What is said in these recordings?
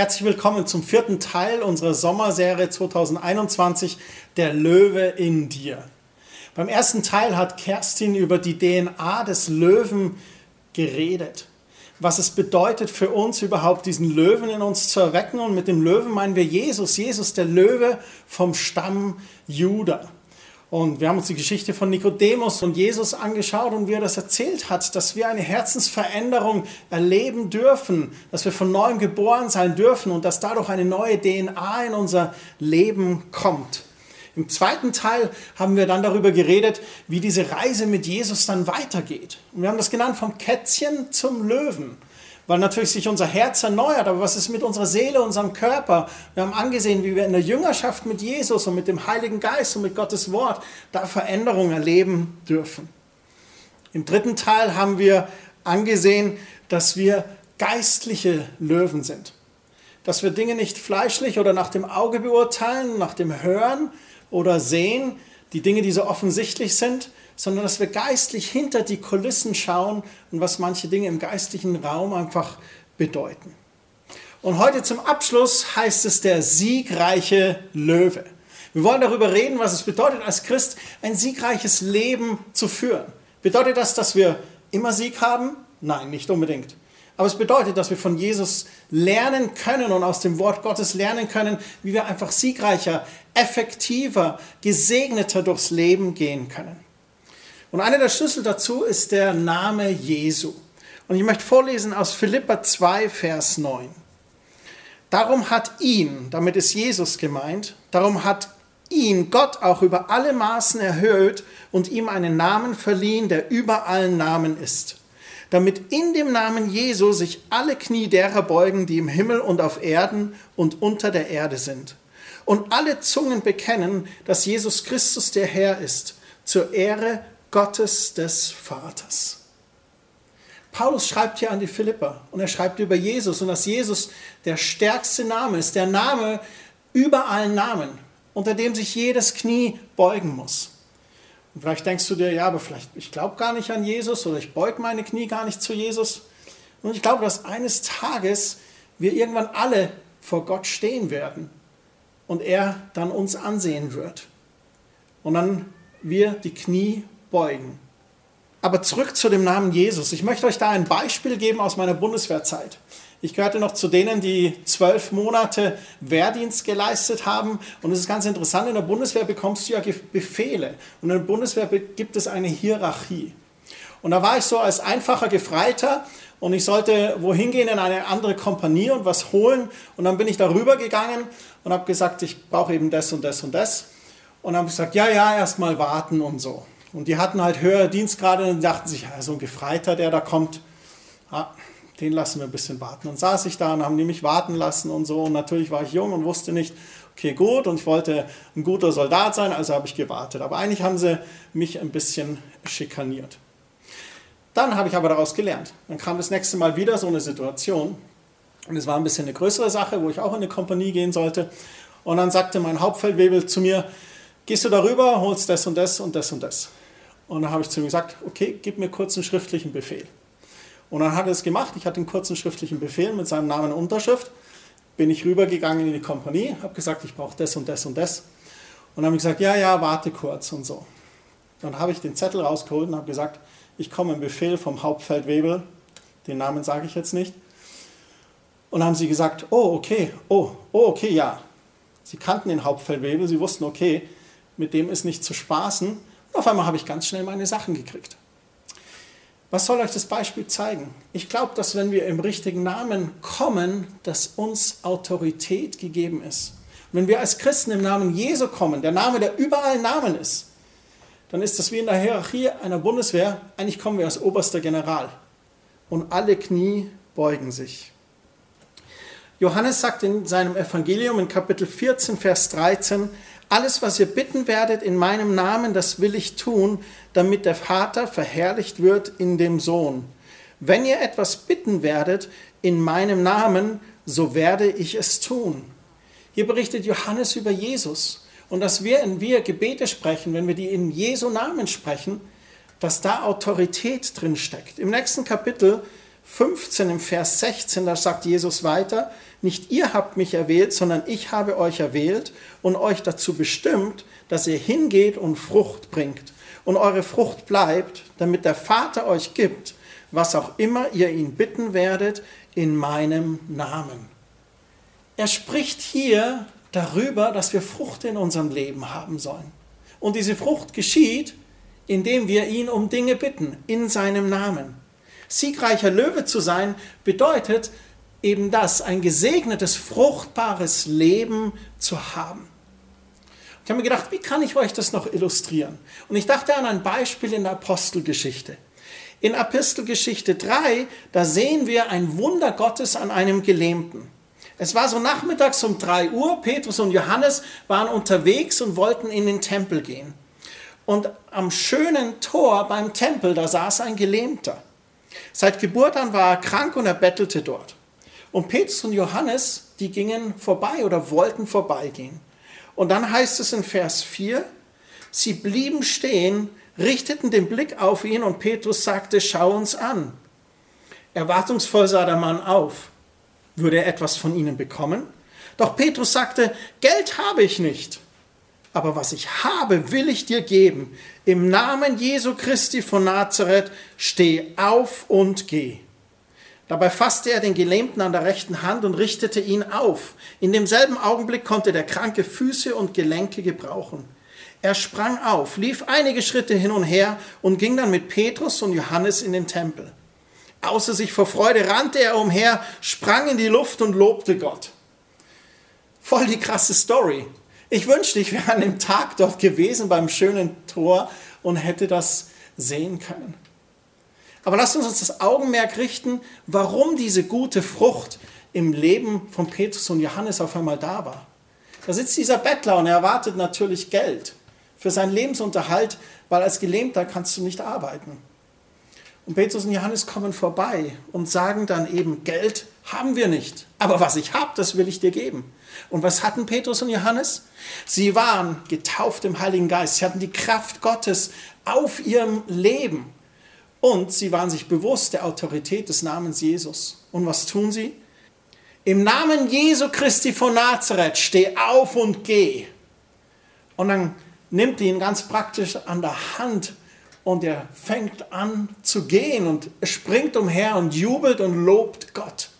Herzlich willkommen zum vierten Teil unserer Sommerserie 2021, Der Löwe in dir. Beim ersten Teil hat Kerstin über die DNA des Löwen geredet. Was es bedeutet für uns überhaupt, diesen Löwen in uns zu erwecken. Und mit dem Löwen meinen wir Jesus, Jesus der Löwe vom Stamm Judah. Und wir haben uns die Geschichte von Nikodemus und Jesus angeschaut und wie er das erzählt hat, dass wir eine Herzensveränderung erleben dürfen, dass wir von neuem geboren sein dürfen und dass dadurch eine neue DNA in unser Leben kommt. Im zweiten Teil haben wir dann darüber geredet, wie diese Reise mit Jesus dann weitergeht. Und wir haben das genannt vom Kätzchen zum Löwen weil natürlich sich unser Herz erneuert, aber was ist mit unserer Seele, unserem Körper? Wir haben angesehen, wie wir in der Jüngerschaft mit Jesus und mit dem Heiligen Geist und mit Gottes Wort da Veränderungen erleben dürfen. Im dritten Teil haben wir angesehen, dass wir geistliche Löwen sind. Dass wir Dinge nicht fleischlich oder nach dem Auge beurteilen, nach dem Hören oder Sehen, die Dinge, die so offensichtlich sind, sondern dass wir geistlich hinter die Kulissen schauen und was manche Dinge im geistlichen Raum einfach bedeuten. Und heute zum Abschluss heißt es der siegreiche Löwe. Wir wollen darüber reden, was es bedeutet, als Christ ein siegreiches Leben zu führen. Bedeutet das, dass wir immer Sieg haben? Nein, nicht unbedingt. Aber es bedeutet, dass wir von Jesus lernen können und aus dem Wort Gottes lernen können, wie wir einfach siegreicher, effektiver, gesegneter durchs Leben gehen können. Und einer der Schlüssel dazu ist der Name Jesu. Und ich möchte vorlesen aus Philippa 2, Vers 9. Darum hat ihn, damit ist Jesus gemeint, darum hat ihn Gott auch über alle Maßen erhöht und ihm einen Namen verliehen, der über allen Namen ist. Damit in dem Namen Jesu sich alle Knie derer beugen, die im Himmel und auf Erden und unter der Erde sind. Und alle Zungen bekennen, dass Jesus Christus der Herr ist, zur Ehre Gottes des Vaters. Paulus schreibt hier an die Philipper und er schreibt über Jesus und dass Jesus der stärkste Name ist, der Name über allen Namen, unter dem sich jedes Knie beugen muss. Und vielleicht denkst du dir, ja, aber vielleicht, ich glaube gar nicht an Jesus oder ich beug meine Knie gar nicht zu Jesus. Und ich glaube, dass eines Tages wir irgendwann alle vor Gott stehen werden und er dann uns ansehen wird. Und dann wir die Knie beugen. Aber zurück zu dem Namen Jesus. Ich möchte euch da ein Beispiel geben aus meiner Bundeswehrzeit. Ich gehörte noch zu denen, die zwölf Monate Wehrdienst geleistet haben. Und es ist ganz interessant, in der Bundeswehr bekommst du ja Befehle. Und in der Bundeswehr gibt es eine Hierarchie. Und da war ich so als einfacher Gefreiter und ich sollte wohin gehen in eine andere Kompanie und was holen. Und dann bin ich darüber gegangen und habe gesagt, ich brauche eben das und das und das. Und dann habe ich gesagt, ja, ja, erst mal warten und so. Und die hatten halt höhere Dienstgrade und dachten sich, ja, so ein Gefreiter, der da kommt, ja, den lassen wir ein bisschen warten. Dann saß ich da und haben die mich warten lassen und so. Und natürlich war ich jung und wusste nicht, okay, gut, und ich wollte ein guter Soldat sein, also habe ich gewartet. Aber eigentlich haben sie mich ein bisschen schikaniert. Dann habe ich aber daraus gelernt. Dann kam das nächste Mal wieder so eine Situation. Und es war ein bisschen eine größere Sache, wo ich auch in eine Kompanie gehen sollte. Und dann sagte mein Hauptfeldwebel zu mir, gehst du darüber, holst das und das und das und das. Und dann habe ich zu ihm gesagt, okay, gib mir kurz einen schriftlichen Befehl. Und dann hat er es gemacht. Ich hatte einen kurzen schriftlichen Befehl mit seinem Namen und Unterschrift. Bin ich rübergegangen in die Kompanie, habe gesagt, ich brauche das und das und das. Und dann habe ich gesagt, ja, ja, warte kurz und so. Dann habe ich den Zettel rausgeholt und habe gesagt, ich komme im Befehl vom Hauptfeldwebel. Den Namen sage ich jetzt nicht. Und dann haben sie gesagt, oh, okay, oh, oh, okay, ja. Sie kannten den Hauptfeldwebel, sie wussten, okay, mit dem ist nicht zu spaßen. Auf einmal habe ich ganz schnell meine Sachen gekriegt. Was soll euch das Beispiel zeigen? Ich glaube, dass wenn wir im richtigen Namen kommen, dass uns Autorität gegeben ist. wenn wir als Christen im Namen Jesu kommen, der Name, der überall Namen ist, dann ist das wie in der Hierarchie einer Bundeswehr. Eigentlich kommen wir als oberster General. Und alle Knie beugen sich. Johannes sagt in seinem Evangelium in Kapitel 14, Vers 13, alles, was ihr bitten werdet in meinem Namen, das will ich tun, damit der Vater verherrlicht wird in dem Sohn. Wenn ihr etwas bitten werdet in meinem Namen, so werde ich es tun. Hier berichtet Johannes über Jesus und dass wir, wenn wir Gebete sprechen, wenn wir die in Jesu Namen sprechen, dass da Autorität drin steckt. Im nächsten Kapitel 15 im Vers 16, da sagt Jesus weiter, nicht ihr habt mich erwählt, sondern ich habe euch erwählt und euch dazu bestimmt, dass ihr hingeht und Frucht bringt und eure Frucht bleibt, damit der Vater euch gibt, was auch immer ihr ihn bitten werdet, in meinem Namen. Er spricht hier darüber, dass wir Frucht in unserem Leben haben sollen. Und diese Frucht geschieht, indem wir ihn um Dinge bitten, in seinem Namen. Siegreicher Löwe zu sein bedeutet eben das, ein gesegnetes, fruchtbares Leben zu haben. Ich habe mir gedacht, wie kann ich euch das noch illustrieren? Und ich dachte an ein Beispiel in der Apostelgeschichte. In Apostelgeschichte 3, da sehen wir ein Wunder Gottes an einem Gelähmten. Es war so nachmittags um 3 Uhr, Petrus und Johannes waren unterwegs und wollten in den Tempel gehen. Und am schönen Tor beim Tempel, da saß ein Gelähmter. Seit Geburt an war er krank und er bettelte dort. Und Petrus und Johannes, die gingen vorbei oder wollten vorbeigehen. Und dann heißt es in Vers 4, sie blieben stehen, richteten den Blick auf ihn und Petrus sagte, schau uns an. Erwartungsvoll sah der Mann auf. Würde er etwas von ihnen bekommen? Doch Petrus sagte, Geld habe ich nicht, aber was ich habe, will ich dir geben. Im Namen Jesu Christi von Nazareth, steh auf und geh. Dabei fasste er den Gelähmten an der rechten Hand und richtete ihn auf. In demselben Augenblick konnte der Kranke Füße und Gelenke gebrauchen. Er sprang auf, lief einige Schritte hin und her und ging dann mit Petrus und Johannes in den Tempel. Außer sich vor Freude rannte er umher, sprang in die Luft und lobte Gott. Voll die krasse Story. Ich wünschte, ich wäre an dem Tag dort gewesen beim schönen Tor und hätte das sehen können. Aber lasst uns das Augenmerk richten, warum diese gute Frucht im Leben von Petrus und Johannes auf einmal da war. Da sitzt dieser Bettler und er erwartet natürlich Geld für seinen Lebensunterhalt, weil als Gelähmter kannst du nicht arbeiten. Und Petrus und Johannes kommen vorbei und sagen dann eben, Geld haben wir nicht, aber was ich habe, das will ich dir geben. Und was hatten Petrus und Johannes? Sie waren getauft im Heiligen Geist, sie hatten die Kraft Gottes auf ihrem Leben und sie waren sich bewusst der Autorität des Namens Jesus. Und was tun sie? Im Namen Jesu Christi von Nazareth, steh auf und geh. Und dann nimmt ihn ganz praktisch an der Hand und er fängt an zu gehen und springt umher und jubelt und lobt Gott.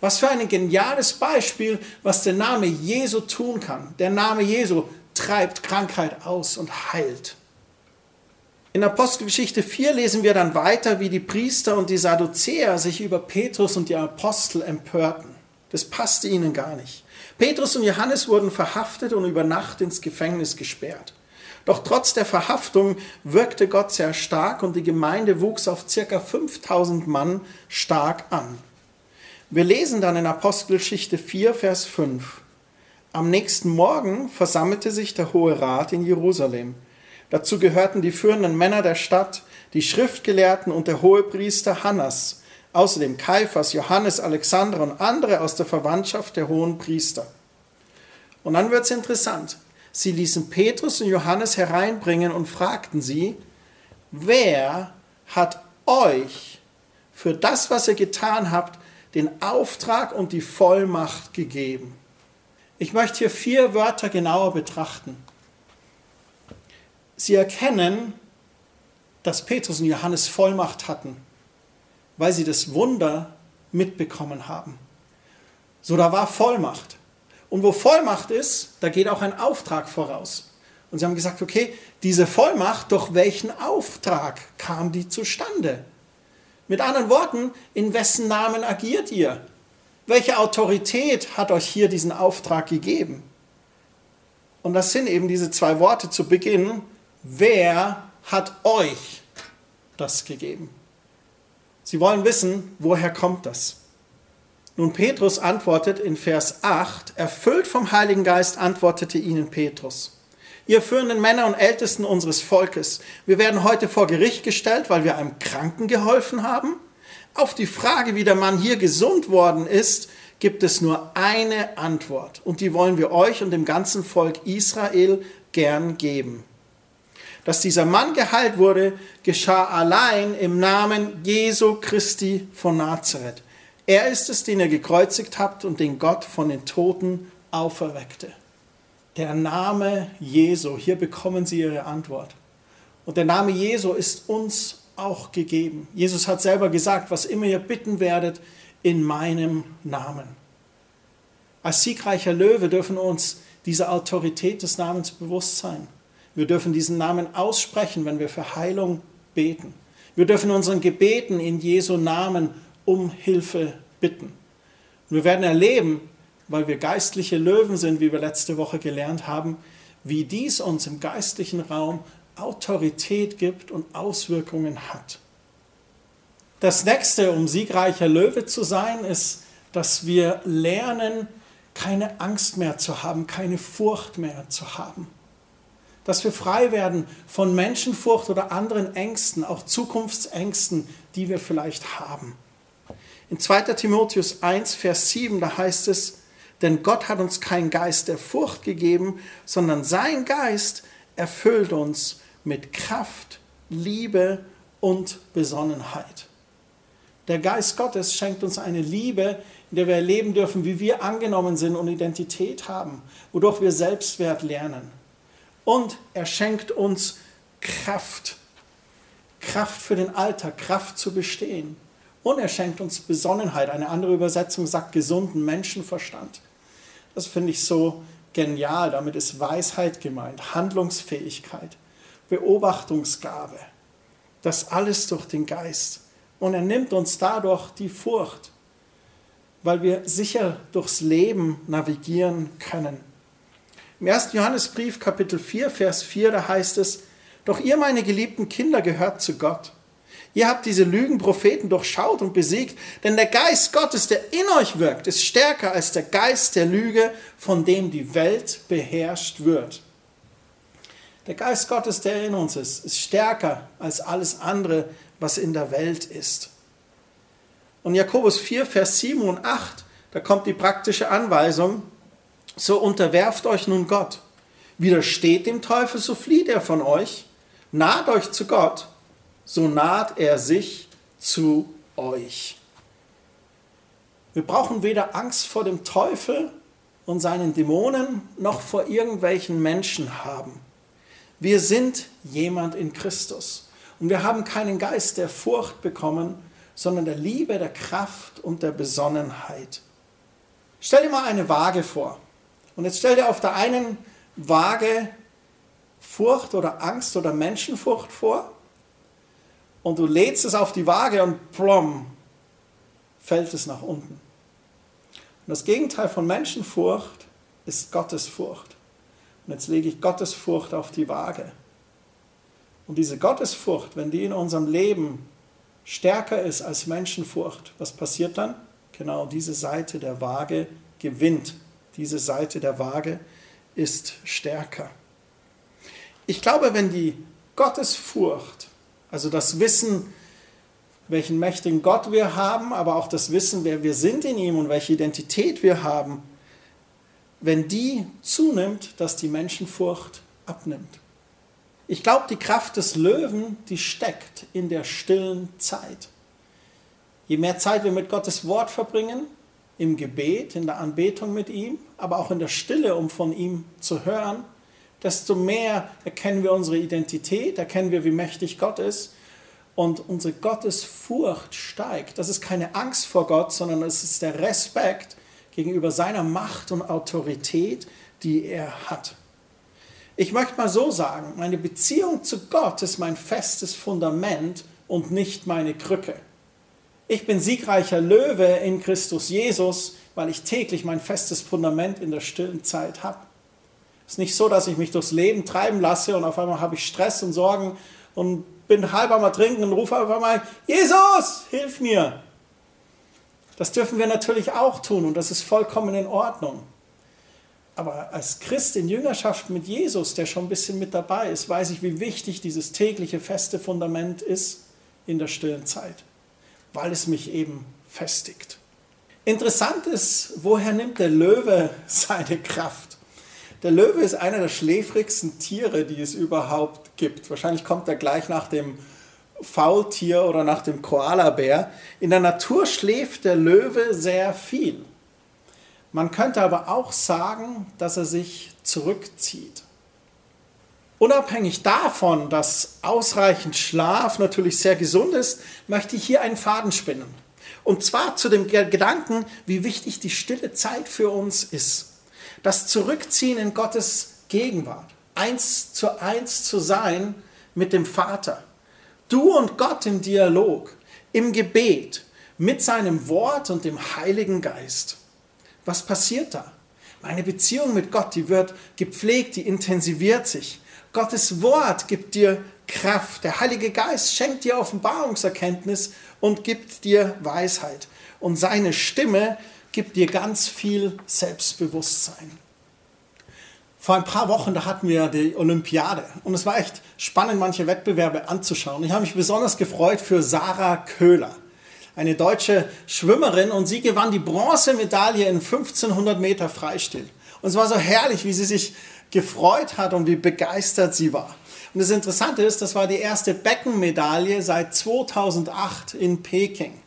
Was für ein geniales Beispiel, was der Name Jesu tun kann. Der Name Jesu treibt Krankheit aus und heilt. In Apostelgeschichte 4 lesen wir dann weiter, wie die Priester und die Sadduzäer sich über Petrus und die Apostel empörten. Das passte ihnen gar nicht. Petrus und Johannes wurden verhaftet und über Nacht ins Gefängnis gesperrt. Doch trotz der Verhaftung wirkte Gott sehr stark und die Gemeinde wuchs auf circa 5000 Mann stark an. Wir lesen dann in Apostelgeschichte 4, Vers 5. Am nächsten Morgen versammelte sich der Hohe Rat in Jerusalem. Dazu gehörten die führenden Männer der Stadt, die Schriftgelehrten und der Hohepriester Hannas, außerdem Kaiphas, Johannes, Alexander und andere aus der Verwandtschaft der hohen Priester. Und dann wird es interessant. Sie ließen Petrus und Johannes hereinbringen und fragten sie, wer hat euch für das, was ihr getan habt, den Auftrag und die Vollmacht gegeben? Ich möchte hier vier Wörter genauer betrachten. Sie erkennen, dass Petrus und Johannes Vollmacht hatten, weil sie das Wunder mitbekommen haben. So, da war Vollmacht. Und wo Vollmacht ist, da geht auch ein Auftrag voraus. Und sie haben gesagt, okay, diese Vollmacht, durch welchen Auftrag kam die zustande? Mit anderen Worten, in wessen Namen agiert ihr? Welche Autorität hat euch hier diesen Auftrag gegeben? Und das sind eben diese zwei Worte zu Beginn. Wer hat euch das gegeben? Sie wollen wissen, woher kommt das? Nun, Petrus antwortet in Vers 8, erfüllt vom Heiligen Geist antwortete ihnen Petrus. Ihr führenden Männer und Ältesten unseres Volkes, wir werden heute vor Gericht gestellt, weil wir einem Kranken geholfen haben? Auf die Frage, wie der Mann hier gesund worden ist, gibt es nur eine Antwort und die wollen wir euch und dem ganzen Volk Israel gern geben. Dass dieser Mann geheilt wurde, geschah allein im Namen Jesu Christi von Nazareth. Er ist es, den ihr gekreuzigt habt und den Gott von den Toten auferweckte. Der Name Jesu, hier bekommen Sie Ihre Antwort. Und der Name Jesu ist uns auch gegeben. Jesus hat selber gesagt, was immer ihr bitten werdet, in meinem Namen. Als siegreicher Löwe dürfen uns dieser Autorität des Namens bewusst sein. Wir dürfen diesen Namen aussprechen, wenn wir für Heilung beten. Wir dürfen unseren Gebeten in Jesu Namen um Hilfe bitten. Wir werden erleben, weil wir geistliche Löwen sind, wie wir letzte Woche gelernt haben, wie dies uns im geistlichen Raum Autorität gibt und Auswirkungen hat. Das nächste, um siegreicher Löwe zu sein, ist, dass wir lernen, keine Angst mehr zu haben, keine Furcht mehr zu haben. Dass wir frei werden von Menschenfurcht oder anderen Ängsten, auch Zukunftsängsten, die wir vielleicht haben. In 2 Timotheus 1, Vers 7, da heißt es, denn Gott hat uns keinen Geist der Furcht gegeben, sondern sein Geist erfüllt uns mit Kraft, Liebe und Besonnenheit. Der Geist Gottes schenkt uns eine Liebe, in der wir erleben dürfen, wie wir angenommen sind und Identität haben, wodurch wir Selbstwert lernen. Und er schenkt uns Kraft. Kraft für den Alltag, Kraft zu bestehen. Und er schenkt uns Besonnenheit. Eine andere Übersetzung sagt gesunden Menschenverstand. Das finde ich so genial. Damit ist Weisheit gemeint, Handlungsfähigkeit, Beobachtungsgabe. Das alles durch den Geist. Und er nimmt uns dadurch die Furcht, weil wir sicher durchs Leben navigieren können. Im 1. Johannesbrief Kapitel 4, Vers 4, da heißt es, Doch ihr, meine geliebten Kinder, gehört zu Gott. Ihr habt diese Lügenpropheten durchschaut und besiegt, denn der Geist Gottes, der in euch wirkt, ist stärker als der Geist der Lüge, von dem die Welt beherrscht wird. Der Geist Gottes, der in uns ist, ist stärker als alles andere, was in der Welt ist. Und Jakobus 4, Vers 7 und 8, da kommt die praktische Anweisung, so unterwerft euch nun Gott. Widersteht dem Teufel, so flieht er von euch. Naht euch zu Gott so naht er sich zu euch. Wir brauchen weder Angst vor dem Teufel und seinen Dämonen noch vor irgendwelchen Menschen haben. Wir sind jemand in Christus und wir haben keinen Geist der Furcht bekommen, sondern der Liebe, der Kraft und der Besonnenheit. Stell dir mal eine Waage vor. Und jetzt stell dir auf der einen Waage Furcht oder Angst oder Menschenfurcht vor und du lädst es auf die Waage und plom, fällt es nach unten. Und das Gegenteil von Menschenfurcht ist Gottesfurcht. Und jetzt lege ich Gottesfurcht auf die Waage. Und diese Gottesfurcht, wenn die in unserem Leben stärker ist als Menschenfurcht, was passiert dann? Genau diese Seite der Waage gewinnt. Diese Seite der Waage ist stärker. Ich glaube, wenn die Gottesfurcht also das Wissen, welchen mächtigen Gott wir haben, aber auch das Wissen, wer wir sind in ihm und welche Identität wir haben, wenn die zunimmt, dass die Menschenfurcht abnimmt. Ich glaube, die Kraft des Löwen, die steckt in der stillen Zeit. Je mehr Zeit wir mit Gottes Wort verbringen, im Gebet, in der Anbetung mit ihm, aber auch in der Stille, um von ihm zu hören, desto mehr erkennen wir unsere Identität, erkennen wir, wie mächtig Gott ist und unsere Gottesfurcht steigt. Das ist keine Angst vor Gott, sondern es ist der Respekt gegenüber seiner Macht und Autorität, die er hat. Ich möchte mal so sagen, meine Beziehung zu Gott ist mein festes Fundament und nicht meine Krücke. Ich bin siegreicher Löwe in Christus Jesus, weil ich täglich mein festes Fundament in der stillen Zeit habe. Es ist nicht so, dass ich mich durchs Leben treiben lasse und auf einmal habe ich Stress und Sorgen und bin halb am Trinken und rufe auf einmal, Jesus, hilf mir. Das dürfen wir natürlich auch tun und das ist vollkommen in Ordnung. Aber als Christ in Jüngerschaft mit Jesus, der schon ein bisschen mit dabei ist, weiß ich, wie wichtig dieses tägliche feste Fundament ist in der stillen Zeit, weil es mich eben festigt. Interessant ist, woher nimmt der Löwe seine Kraft? Der Löwe ist einer der schläfrigsten Tiere, die es überhaupt gibt. Wahrscheinlich kommt er gleich nach dem Faultier oder nach dem Koalabär. In der Natur schläft der Löwe sehr viel. Man könnte aber auch sagen, dass er sich zurückzieht. Unabhängig davon, dass ausreichend Schlaf natürlich sehr gesund ist, möchte ich hier einen Faden spinnen. Und zwar zu dem Gedanken, wie wichtig die stille Zeit für uns ist. Das Zurückziehen in Gottes Gegenwart. Eins zu eins zu sein mit dem Vater. Du und Gott im Dialog, im Gebet, mit seinem Wort und dem Heiligen Geist. Was passiert da? Meine Beziehung mit Gott, die wird gepflegt, die intensiviert sich. Gottes Wort gibt dir Kraft. Der Heilige Geist schenkt dir Offenbarungserkenntnis und gibt dir Weisheit. Und seine Stimme gibt dir ganz viel Selbstbewusstsein. Vor ein paar Wochen, da hatten wir die Olympiade und es war echt spannend, manche Wettbewerbe anzuschauen. Ich habe mich besonders gefreut für Sarah Köhler, eine deutsche Schwimmerin und sie gewann die Bronzemedaille in 1500 Meter Freistil. Und es war so herrlich, wie sie sich gefreut hat und wie begeistert sie war. Und das Interessante ist, das war die erste Beckenmedaille seit 2008 in Peking.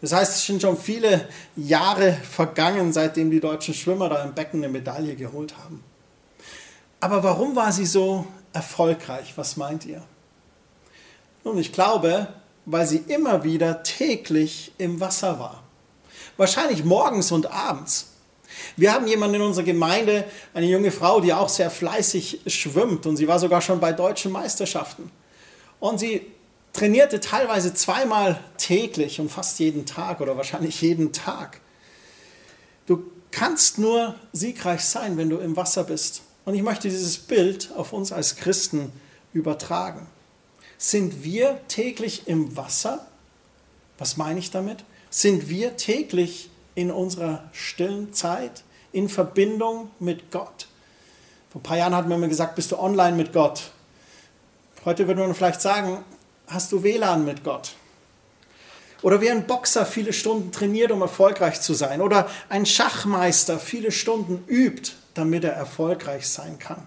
Das heißt, es sind schon viele Jahre vergangen, seitdem die deutschen Schwimmer da im Becken eine Medaille geholt haben. Aber warum war sie so erfolgreich? Was meint ihr? Nun, ich glaube, weil sie immer wieder täglich im Wasser war. Wahrscheinlich morgens und abends. Wir haben jemanden in unserer Gemeinde, eine junge Frau, die auch sehr fleißig schwimmt und sie war sogar schon bei deutschen Meisterschaften. Und sie trainierte teilweise zweimal täglich und fast jeden Tag oder wahrscheinlich jeden Tag. Du kannst nur siegreich sein, wenn du im Wasser bist. Und ich möchte dieses Bild auf uns als Christen übertragen. Sind wir täglich im Wasser? Was meine ich damit? Sind wir täglich in unserer stillen Zeit in Verbindung mit Gott? Vor ein paar Jahren hat man mir gesagt, bist du online mit Gott? Heute würde man vielleicht sagen, hast du WLAN mit Gott? Oder wie ein Boxer viele Stunden trainiert, um erfolgreich zu sein. Oder ein Schachmeister viele Stunden übt, damit er erfolgreich sein kann.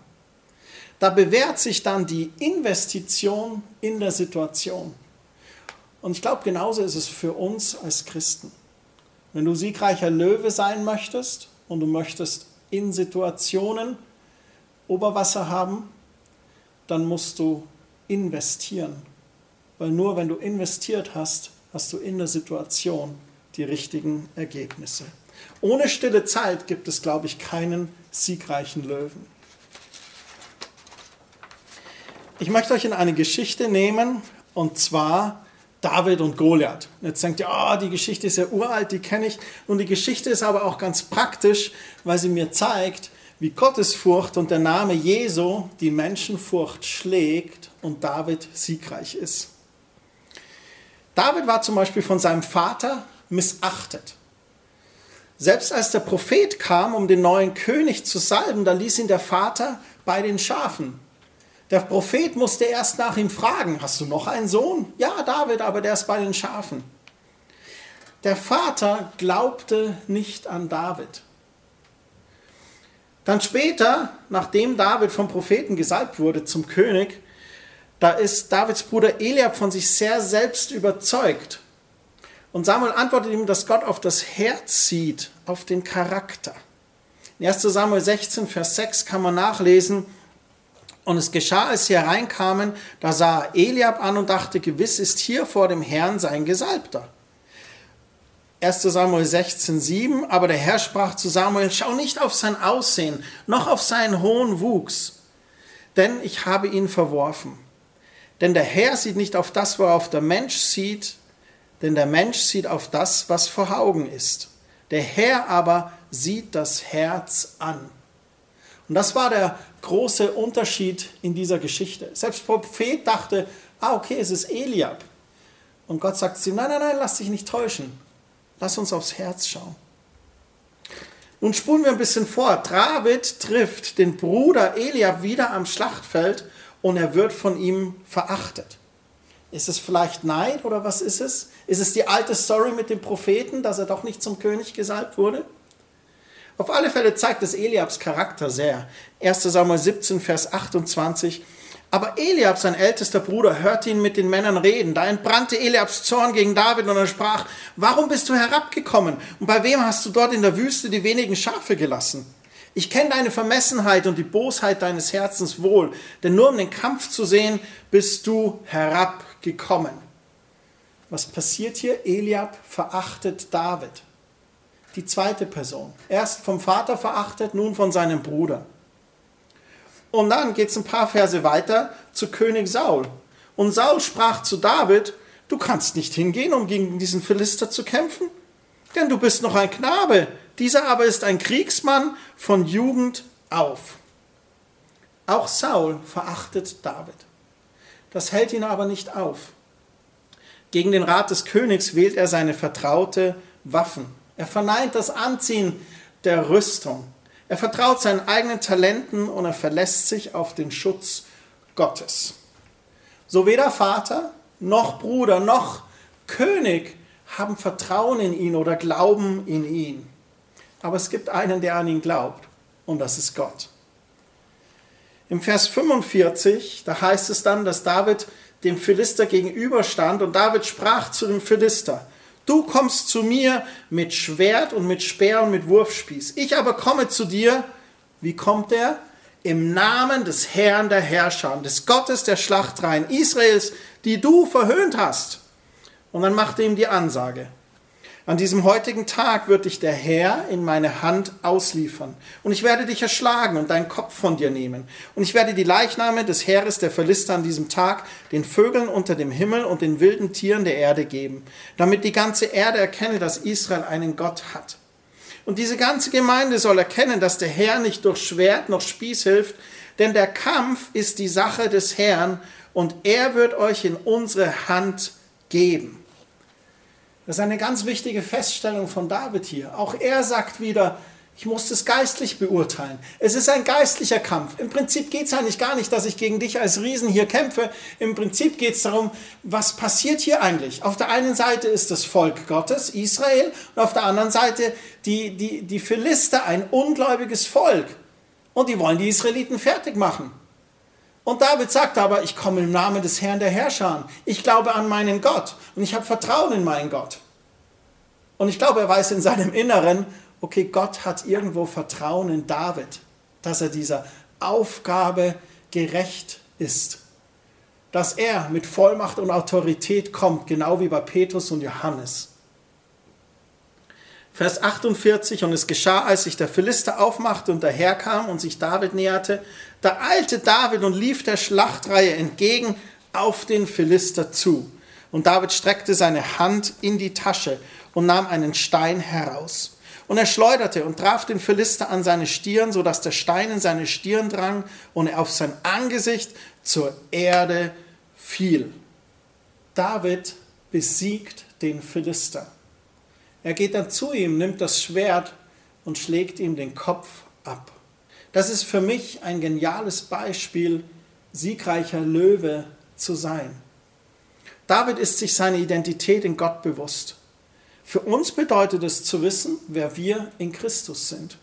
Da bewährt sich dann die Investition in der Situation. Und ich glaube, genauso ist es für uns als Christen. Wenn du siegreicher Löwe sein möchtest und du möchtest in Situationen Oberwasser haben, dann musst du investieren. Weil nur wenn du investiert hast, hast du in der Situation die richtigen Ergebnisse. Ohne stille Zeit gibt es, glaube ich, keinen siegreichen Löwen. Ich möchte euch in eine Geschichte nehmen, und zwar David und Goliath. Jetzt denkt ihr, oh, die Geschichte ist ja uralt, die kenne ich. Und die Geschichte ist aber auch ganz praktisch, weil sie mir zeigt, wie Gottesfurcht und der Name Jesu die Menschenfurcht schlägt und David siegreich ist. David war zum Beispiel von seinem Vater missachtet. Selbst als der Prophet kam, um den neuen König zu salben, da ließ ihn der Vater bei den Schafen. Der Prophet musste erst nach ihm fragen, hast du noch einen Sohn? Ja, David, aber der ist bei den Schafen. Der Vater glaubte nicht an David. Dann später, nachdem David vom Propheten gesalbt wurde zum König, da ist Davids Bruder Eliab von sich sehr selbst überzeugt. Und Samuel antwortet ihm, dass Gott auf das Herz sieht, auf den Charakter. In 1 Samuel 16, Vers 6 kann man nachlesen, und es geschah, als sie hereinkamen, da sah Eliab an und dachte, gewiss ist hier vor dem Herrn sein Gesalbter. 1 Samuel 16, 7, aber der Herr sprach zu Samuel, schau nicht auf sein Aussehen, noch auf seinen hohen Wuchs, denn ich habe ihn verworfen. Denn der Herr sieht nicht auf das, worauf der Mensch sieht, denn der Mensch sieht auf das, was vor Augen ist. Der Herr aber sieht das Herz an. Und das war der große Unterschied in dieser Geschichte. Selbst Prophet dachte, ah, okay, es ist Eliab. Und Gott sagt zu ihm, nein, nein, nein, lass dich nicht täuschen. Lass uns aufs Herz schauen. Nun spulen wir ein bisschen vor. David trifft den Bruder Eliab wieder am Schlachtfeld und er wird von ihm verachtet. Ist es vielleicht Neid oder was ist es? Ist es die alte Story mit dem Propheten, dass er doch nicht zum König gesalbt wurde? Auf alle Fälle zeigt es Eliabs Charakter sehr. 1 Samuel 17, Vers 28. Aber Eliab, sein ältester Bruder, hörte ihn mit den Männern reden. Da entbrannte Eliabs Zorn gegen David und er sprach, warum bist du herabgekommen? Und bei wem hast du dort in der Wüste die wenigen Schafe gelassen? Ich kenne deine Vermessenheit und die Bosheit deines Herzens wohl, denn nur um den Kampf zu sehen, bist du herabgekommen. Was passiert hier? Eliab verachtet David. Die zweite Person. Erst vom Vater verachtet, nun von seinem Bruder. Und dann geht es ein paar Verse weiter zu König Saul. Und Saul sprach zu David, du kannst nicht hingehen, um gegen diesen Philister zu kämpfen, denn du bist noch ein Knabe, dieser aber ist ein Kriegsmann von Jugend auf. Auch Saul verachtet David. Das hält ihn aber nicht auf. Gegen den Rat des Königs wählt er seine vertraute Waffen. Er verneint das Anziehen der Rüstung. Er vertraut seinen eigenen Talenten und er verlässt sich auf den Schutz Gottes. So weder Vater noch Bruder noch König haben Vertrauen in ihn oder glauben in ihn. Aber es gibt einen, der an ihn glaubt, und das ist Gott. Im Vers 45, da heißt es dann, dass David dem Philister gegenüberstand und David sprach zu dem Philister, Du kommst zu mir mit Schwert und mit Speer und mit Wurfspieß. Ich aber komme zu dir, wie kommt er? Im Namen des Herrn der Herrscher, des Gottes der Schlachtreihen Israels, die du verhöhnt hast. Und dann macht er ihm die Ansage. An diesem heutigen Tag wird dich der Herr in meine Hand ausliefern. Und ich werde dich erschlagen und deinen Kopf von dir nehmen. Und ich werde die Leichname des Heeres der Philister an diesem Tag den Vögeln unter dem Himmel und den wilden Tieren der Erde geben, damit die ganze Erde erkenne, dass Israel einen Gott hat. Und diese ganze Gemeinde soll erkennen, dass der Herr nicht durch Schwert noch Spieß hilft, denn der Kampf ist die Sache des Herrn und er wird euch in unsere Hand geben. Das ist eine ganz wichtige Feststellung von David hier. Auch er sagt wieder, ich muss das geistlich beurteilen. Es ist ein geistlicher Kampf. Im Prinzip geht es eigentlich gar nicht, dass ich gegen dich als Riesen hier kämpfe. Im Prinzip geht es darum, was passiert hier eigentlich? Auf der einen Seite ist das Volk Gottes, Israel, und auf der anderen Seite die, die, die Philister, ein ungläubiges Volk. Und die wollen die Israeliten fertig machen. Und David sagt aber, ich komme im Namen des Herrn der Herrscher. Ich glaube an meinen Gott und ich habe Vertrauen in meinen Gott. Und ich glaube, er weiß in seinem Inneren, okay, Gott hat irgendwo Vertrauen in David, dass er dieser Aufgabe gerecht ist. Dass er mit Vollmacht und Autorität kommt, genau wie bei Petrus und Johannes. Vers 48, und es geschah, als sich der Philister aufmachte und daherkam und sich David näherte, da eilte David und lief der Schlachtreihe entgegen auf den Philister zu. Und David streckte seine Hand in die Tasche und nahm einen Stein heraus. Und er schleuderte und traf den Philister an seine Stirn, so dass der Stein in seine Stirn drang und er auf sein Angesicht zur Erde fiel. David besiegt den Philister. Er geht dann zu ihm, nimmt das Schwert und schlägt ihm den Kopf ab. Das ist für mich ein geniales Beispiel, siegreicher Löwe zu sein. David ist sich seine Identität in Gott bewusst. Für uns bedeutet es zu wissen, wer wir in Christus sind.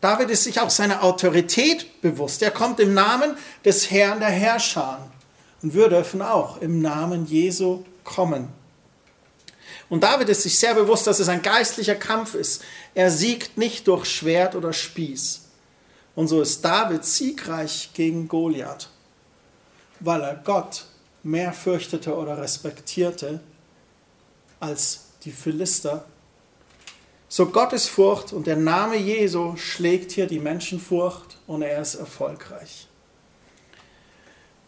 David ist sich auch seiner Autorität bewusst. Er kommt im Namen des Herrn der Herrscher. Und wir dürfen auch im Namen Jesu kommen. Und David ist sich sehr bewusst, dass es ein geistlicher Kampf ist. Er siegt nicht durch Schwert oder Spieß. Und so ist David siegreich gegen Goliath, weil er Gott mehr fürchtete oder respektierte als die Philister. So Gottesfurcht und der Name Jesu schlägt hier die Menschenfurcht und er ist erfolgreich.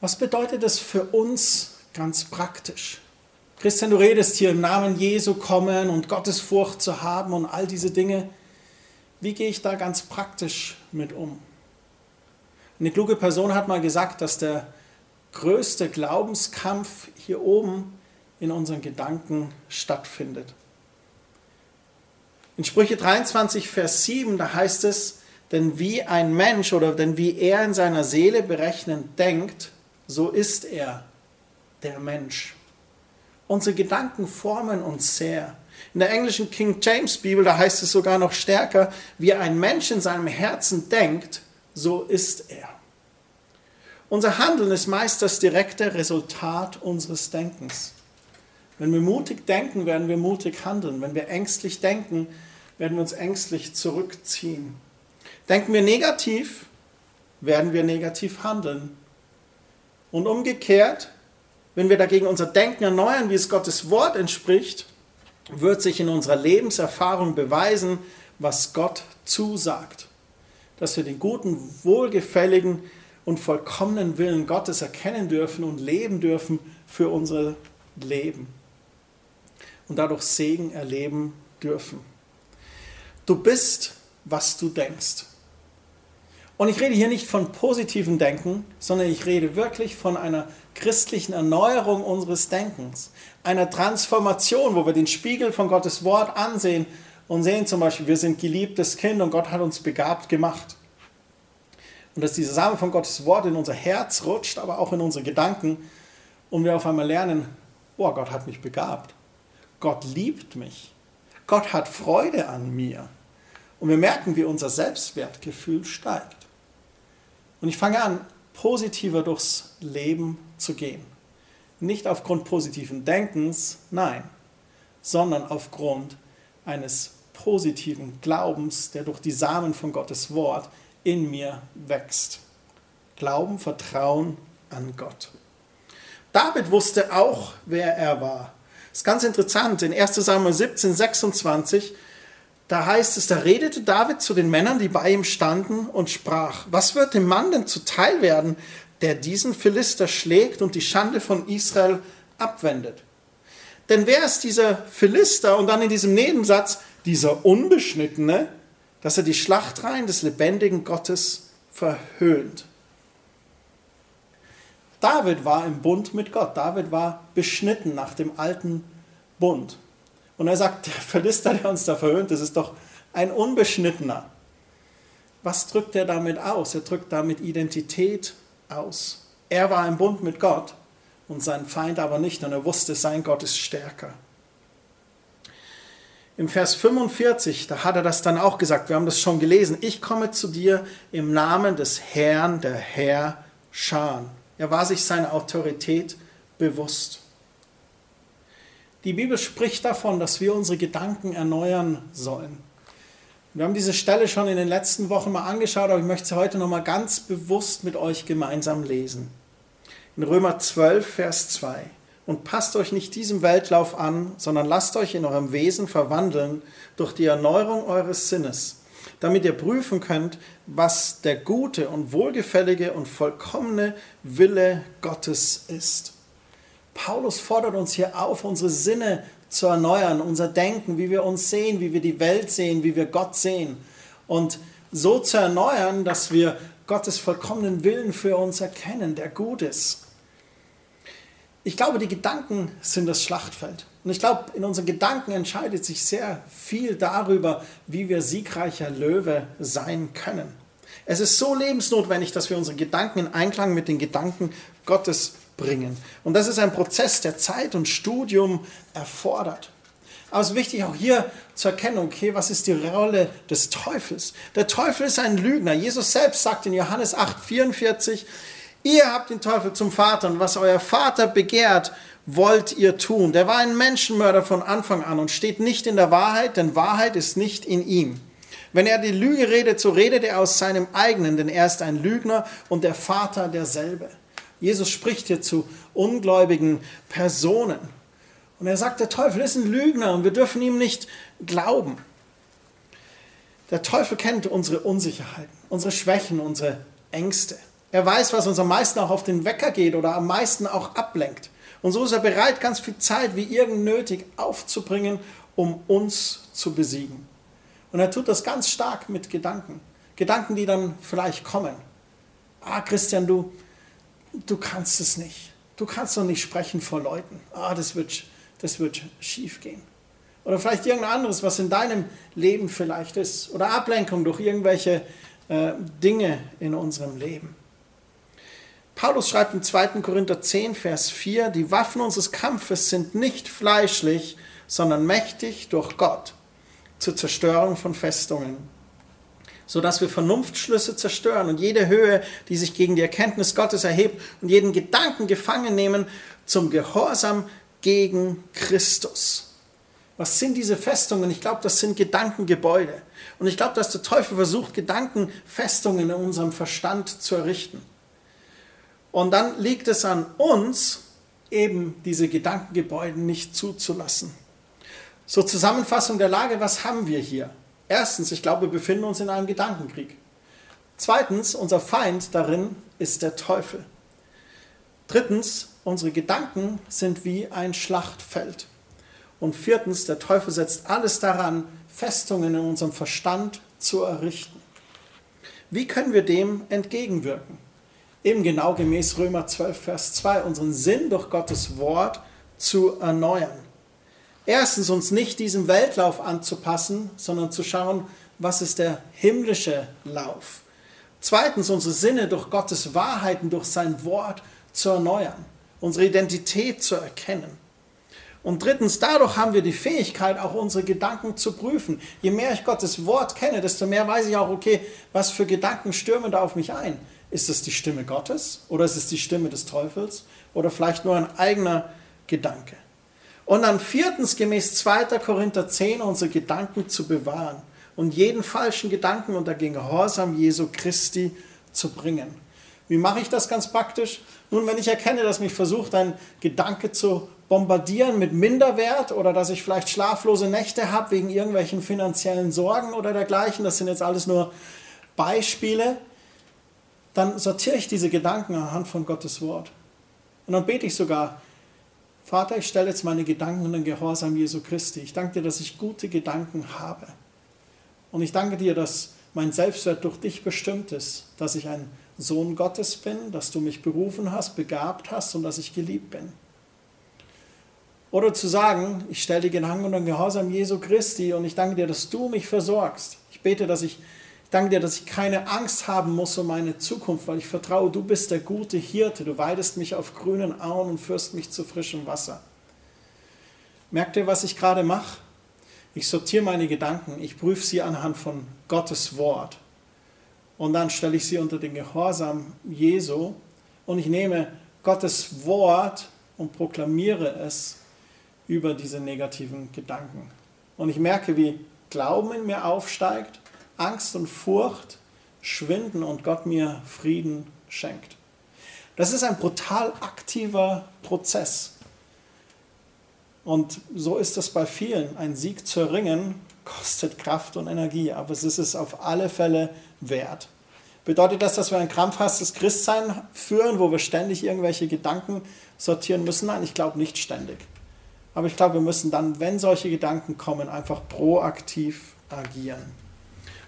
Was bedeutet das für uns ganz praktisch? Christian, du redest hier im Namen Jesu kommen und Gottesfurcht zu haben und all diese Dinge. Wie gehe ich da ganz praktisch mit um? Eine kluge Person hat mal gesagt, dass der größte Glaubenskampf hier oben in unseren Gedanken stattfindet. In Sprüche 23, Vers 7, da heißt es, denn wie ein Mensch oder denn wie er in seiner Seele berechnend denkt, so ist er, der Mensch. Unsere Gedanken formen uns sehr. In der englischen King James Bibel, da heißt es sogar noch stärker, wie ein Mensch in seinem Herzen denkt, so ist er. Unser Handeln ist meist das direkte Resultat unseres Denkens. Wenn wir mutig denken, werden wir mutig handeln. Wenn wir ängstlich denken, werden wir uns ängstlich zurückziehen. Denken wir negativ, werden wir negativ handeln. Und umgekehrt, wenn wir dagegen unser Denken erneuern, wie es Gottes Wort entspricht, wird sich in unserer Lebenserfahrung beweisen, was Gott zusagt. Dass wir den guten, wohlgefälligen und vollkommenen Willen Gottes erkennen dürfen und leben dürfen für unser Leben. Und dadurch Segen erleben dürfen. Du bist, was du denkst. Und ich rede hier nicht von positivem Denken, sondern ich rede wirklich von einer christlichen Erneuerung unseres Denkens, einer Transformation, wo wir den Spiegel von Gottes Wort ansehen und sehen zum Beispiel, wir sind geliebtes Kind und Gott hat uns begabt gemacht. Und dass dieser Samen von Gottes Wort in unser Herz rutscht, aber auch in unsere Gedanken und wir auf einmal lernen, boah, Gott hat mich begabt. Gott liebt mich. Gott hat Freude an mir. Und wir merken, wie unser Selbstwertgefühl steigt. Und ich fange an, positiver durchs Leben zu gehen. Nicht aufgrund positiven Denkens, nein, sondern aufgrund eines positiven Glaubens, der durch die Samen von Gottes Wort in mir wächst. Glauben, Vertrauen an Gott. David wusste auch, wer er war. Das ist ganz interessant. In 1 Samuel 17, 26 da heißt es, da redete David zu den Männern, die bei ihm standen, und sprach, was wird dem Mann denn zuteil werden, der diesen Philister schlägt und die Schande von Israel abwendet? Denn wer ist dieser Philister? Und dann in diesem Nebensatz, dieser Unbeschnittene, dass er die Schlachtreihen des lebendigen Gottes verhöhnt. David war im Bund mit Gott. David war beschnitten nach dem alten Bund. Und er sagt, der Philister, der uns da verhöhnt, das ist doch ein Unbeschnittener. Was drückt er damit aus? Er drückt damit Identität aus. Er war im Bund mit Gott und sein Feind aber nicht und er wusste, sein Gott ist stärker. Im Vers 45, da hat er das dann auch gesagt, wir haben das schon gelesen, ich komme zu dir im Namen des Herrn, der Herr Schan. Er war sich seiner Autorität bewusst. Die Bibel spricht davon, dass wir unsere Gedanken erneuern sollen. Wir haben diese Stelle schon in den letzten Wochen mal angeschaut, aber ich möchte sie heute noch mal ganz bewusst mit euch gemeinsam lesen. In Römer 12, Vers 2. Und passt euch nicht diesem Weltlauf an, sondern lasst euch in eurem Wesen verwandeln durch die Erneuerung eures Sinnes, damit ihr prüfen könnt, was der gute und wohlgefällige und vollkommene Wille Gottes ist. Paulus fordert uns hier auf, unsere Sinne zu erneuern, unser Denken, wie wir uns sehen, wie wir die Welt sehen, wie wir Gott sehen. Und so zu erneuern, dass wir Gottes vollkommenen Willen für uns erkennen, der gut ist. Ich glaube, die Gedanken sind das Schlachtfeld. Und ich glaube, in unseren Gedanken entscheidet sich sehr viel darüber, wie wir siegreicher Löwe sein können. Es ist so lebensnotwendig, dass wir unsere Gedanken in Einklang mit den Gedanken Gottes bringen. Und das ist ein Prozess, der Zeit und Studium erfordert. Aber es ist wichtig auch hier zu erkennen, okay, was ist die Rolle des Teufels? Der Teufel ist ein Lügner. Jesus selbst sagt in Johannes 8, 44, ihr habt den Teufel zum Vater und was euer Vater begehrt, wollt ihr tun. Der war ein Menschenmörder von Anfang an und steht nicht in der Wahrheit, denn Wahrheit ist nicht in ihm. Wenn er die Lüge redet, so redet er aus seinem eigenen, denn er ist ein Lügner und der Vater derselbe. Jesus spricht hier zu ungläubigen Personen. Und er sagt, der Teufel ist ein Lügner und wir dürfen ihm nicht glauben. Der Teufel kennt unsere Unsicherheiten, unsere Schwächen, unsere Ängste. Er weiß, was uns am meisten auch auf den Wecker geht oder am meisten auch ablenkt. Und so ist er bereit, ganz viel Zeit wie irgend nötig aufzubringen, um uns zu besiegen. Und er tut das ganz stark mit Gedanken. Gedanken, die dann vielleicht kommen. Ah, Christian, du, du kannst es nicht. Du kannst doch nicht sprechen vor Leuten. Ah, das wird, das wird schief gehen. Oder vielleicht irgendein anderes, was in deinem Leben vielleicht ist. Oder Ablenkung durch irgendwelche äh, Dinge in unserem Leben. Paulus schreibt im 2. Korinther 10, Vers 4, die Waffen unseres Kampfes sind nicht fleischlich, sondern mächtig durch Gott zur Zerstörung von Festungen, sodass wir Vernunftschlüsse zerstören und jede Höhe, die sich gegen die Erkenntnis Gottes erhebt und jeden Gedanken gefangen nehmen zum Gehorsam gegen Christus. Was sind diese Festungen? Ich glaube, das sind Gedankengebäude. Und ich glaube, dass der Teufel versucht, Gedankenfestungen in unserem Verstand zu errichten. Und dann liegt es an uns, eben diese Gedankengebäude nicht zuzulassen. So Zusammenfassung der Lage, was haben wir hier? Erstens, ich glaube, wir befinden uns in einem Gedankenkrieg. Zweitens, unser Feind darin ist der Teufel. Drittens, unsere Gedanken sind wie ein Schlachtfeld. Und viertens, der Teufel setzt alles daran, Festungen in unserem Verstand zu errichten. Wie können wir dem entgegenwirken? Eben genau gemäß Römer 12, Vers 2, unseren Sinn durch Gottes Wort zu erneuern. Erstens, uns nicht diesem Weltlauf anzupassen, sondern zu schauen, was ist der himmlische Lauf. Zweitens, unsere Sinne durch Gottes Wahrheiten, durch sein Wort zu erneuern, unsere Identität zu erkennen. Und drittens, dadurch haben wir die Fähigkeit, auch unsere Gedanken zu prüfen. Je mehr ich Gottes Wort kenne, desto mehr weiß ich auch, okay, was für Gedanken stürmen da auf mich ein. Ist es die Stimme Gottes oder ist es die Stimme des Teufels oder vielleicht nur ein eigener Gedanke? Und dann viertens, gemäß 2. Korinther 10, unsere Gedanken zu bewahren und jeden falschen Gedanken unter Gehorsam Jesu Christi zu bringen. Wie mache ich das ganz praktisch? Nun, wenn ich erkenne, dass mich versucht, ein Gedanke zu bombardieren mit Minderwert oder dass ich vielleicht schlaflose Nächte habe wegen irgendwelchen finanziellen Sorgen oder dergleichen, das sind jetzt alles nur Beispiele, dann sortiere ich diese Gedanken anhand von Gottes Wort. Und dann bete ich sogar, Vater, ich stelle jetzt meine Gedanken in den Gehorsam Jesu Christi. Ich danke dir, dass ich gute Gedanken habe. Und ich danke dir, dass mein Selbstwert durch dich bestimmt ist, dass ich ein Sohn Gottes bin, dass du mich berufen hast, begabt hast und dass ich geliebt bin. Oder zu sagen, ich stelle die Gedanken unter den Gehorsam Jesu Christi und ich danke dir, dass du mich versorgst. Ich bete, dass ich danke dir, dass ich keine Angst haben muss um meine Zukunft, weil ich vertraue, du bist der gute Hirte. Du weidest mich auf grünen Auen und führst mich zu frischem Wasser. Merkt ihr, was ich gerade mache? Ich sortiere meine Gedanken, ich prüfe sie anhand von Gottes Wort und dann stelle ich sie unter den Gehorsam Jesu und ich nehme Gottes Wort und proklamiere es über diese negativen Gedanken. Und ich merke, wie Glauben in mir aufsteigt, Angst und Furcht schwinden und Gott mir Frieden schenkt. Das ist ein brutal aktiver Prozess. Und so ist es bei vielen. Ein Sieg zu erringen kostet Kraft und Energie, aber es ist es auf alle Fälle wert. Bedeutet das, dass wir ein krampfhaftes Christsein führen, wo wir ständig irgendwelche Gedanken sortieren müssen? Nein, ich glaube nicht ständig. Aber ich glaube, wir müssen dann, wenn solche Gedanken kommen, einfach proaktiv agieren.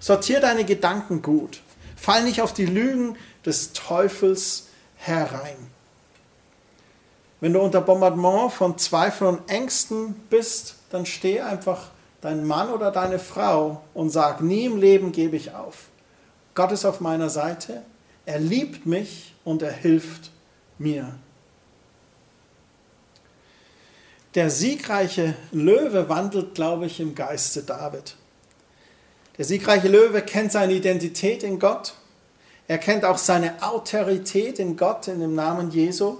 Sortier deine Gedanken gut. Fall nicht auf die Lügen des Teufels herein. Wenn du unter Bombardement von Zweifeln und Ängsten bist, dann steh einfach dein Mann oder deine Frau und sag, nie im Leben gebe ich auf. Gott ist auf meiner Seite, er liebt mich und er hilft mir. Der siegreiche Löwe wandelt, glaube ich, im Geiste David. Der siegreiche Löwe kennt seine Identität in Gott. Er kennt auch seine Autorität in Gott, in dem Namen Jesu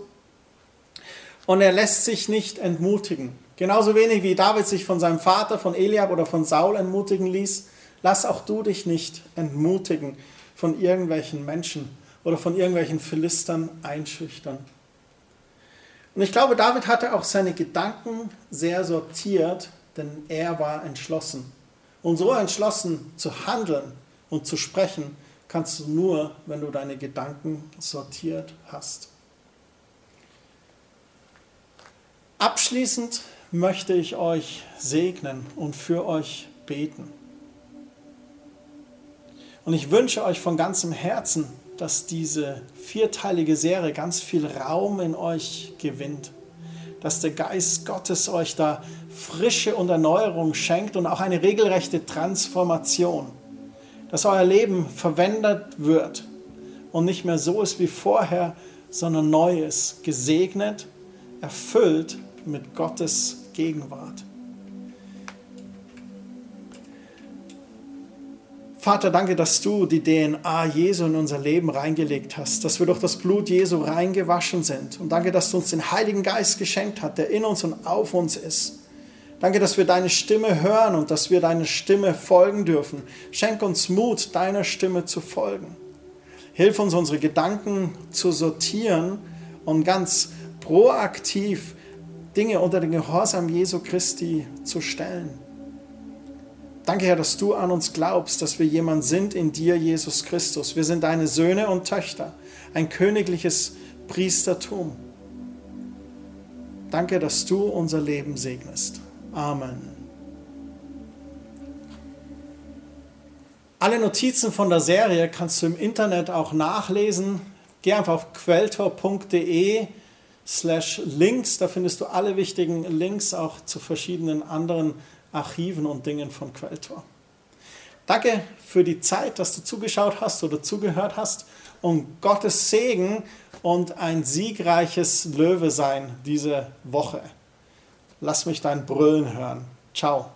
und er lässt sich nicht entmutigen. Genauso wenig wie David sich von seinem Vater, von Eliab oder von Saul entmutigen ließ, lass auch du dich nicht entmutigen von irgendwelchen Menschen oder von irgendwelchen Philistern einschüchtern. Und ich glaube, David hatte auch seine Gedanken sehr sortiert, denn er war entschlossen. Und so entschlossen zu handeln und zu sprechen, kannst du nur, wenn du deine Gedanken sortiert hast. Abschließend möchte ich euch segnen und für euch beten. Und ich wünsche euch von ganzem Herzen, dass diese vierteilige Serie ganz viel Raum in euch gewinnt. Dass der Geist Gottes euch da Frische und Erneuerung schenkt und auch eine regelrechte Transformation. Dass euer Leben verwendet wird und nicht mehr so ist wie vorher, sondern neu ist, gesegnet, erfüllt mit Gottes Gegenwart. Vater, danke, dass du die DNA Jesu in unser Leben reingelegt hast, dass wir durch das Blut Jesu reingewaschen sind. Und danke, dass du uns den Heiligen Geist geschenkt hast, der in uns und auf uns ist. Danke, dass wir deine Stimme hören und dass wir deine Stimme folgen dürfen. Schenk uns Mut, deiner Stimme zu folgen. Hilf uns, unsere Gedanken zu sortieren und ganz proaktiv Dinge unter den Gehorsam Jesu Christi zu stellen. Danke, Herr, dass du an uns glaubst, dass wir jemand sind in dir, Jesus Christus. Wir sind deine Söhne und Töchter, ein königliches Priestertum. Danke, dass du unser Leben segnest. Amen. Alle Notizen von der Serie kannst du im Internet auch nachlesen. Geh einfach auf quelltor.de slash links, da findest du alle wichtigen Links auch zu verschiedenen anderen Archiven und Dingen von Quelltor. Danke für die Zeit, dass du zugeschaut hast oder zugehört hast und Gottes Segen und ein siegreiches Löwe sein diese Woche. Lass mich dein Brüllen hören. Ciao.